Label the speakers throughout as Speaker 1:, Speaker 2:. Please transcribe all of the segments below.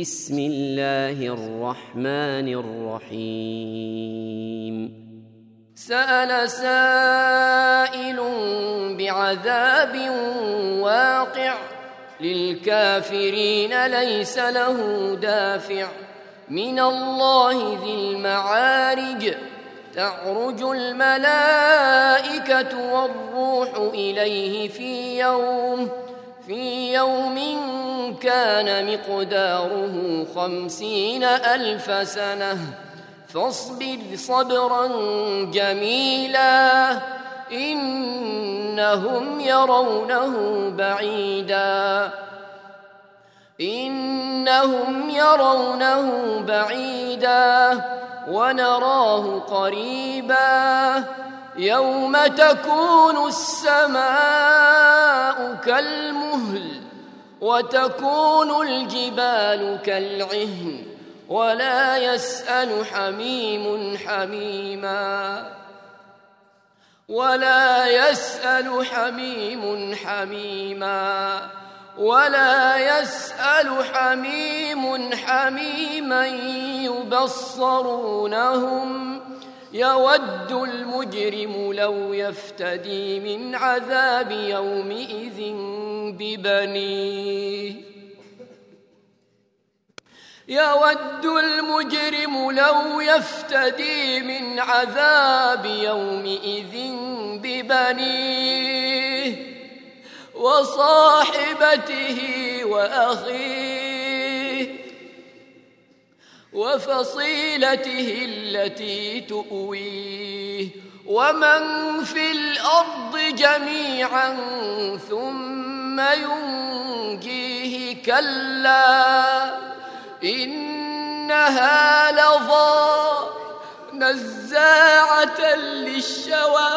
Speaker 1: بسم الله الرحمن الرحيم.
Speaker 2: سأل سائل بعذاب واقع للكافرين ليس له دافع. من الله ذي المعارج تعرج الملائكة والروح إليه في يوم في يوم كان مقداره خمسين ألف سنة. فاصبر صبرا جميلا إنهم يرونه بعيدا. إنهم يرونه بعيدا ونراه قريبا. يوم تكون السماء كالمهل وتكون الجبال كالعهن ولا يسأل حميم حميما ولا يسأل حميم حميما ولا يسأل حميم حميما يبصرونهم يود المجرم لو يفتدي من عذاب يومئذ ببنيه. يود المجرم لو يفتدي من عذاب يومئذ ببنيه وصاحبته وأخيه وفصيلته التي تؤويه ومن في الأرض جميعا ثم ينجيه كلا إنها لظى نزاعة للشوى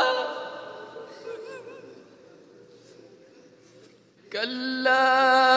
Speaker 2: كلا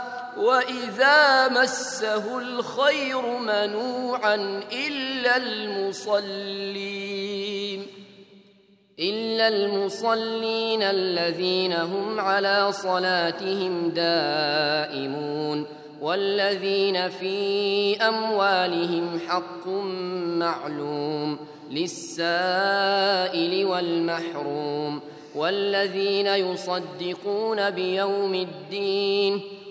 Speaker 2: واذا مسه الخير منوعا الا المصلين الا المصلين الذين هم على صلاتهم دائمون والذين في اموالهم حق معلوم للسائل والمحروم والذين يصدقون بيوم الدين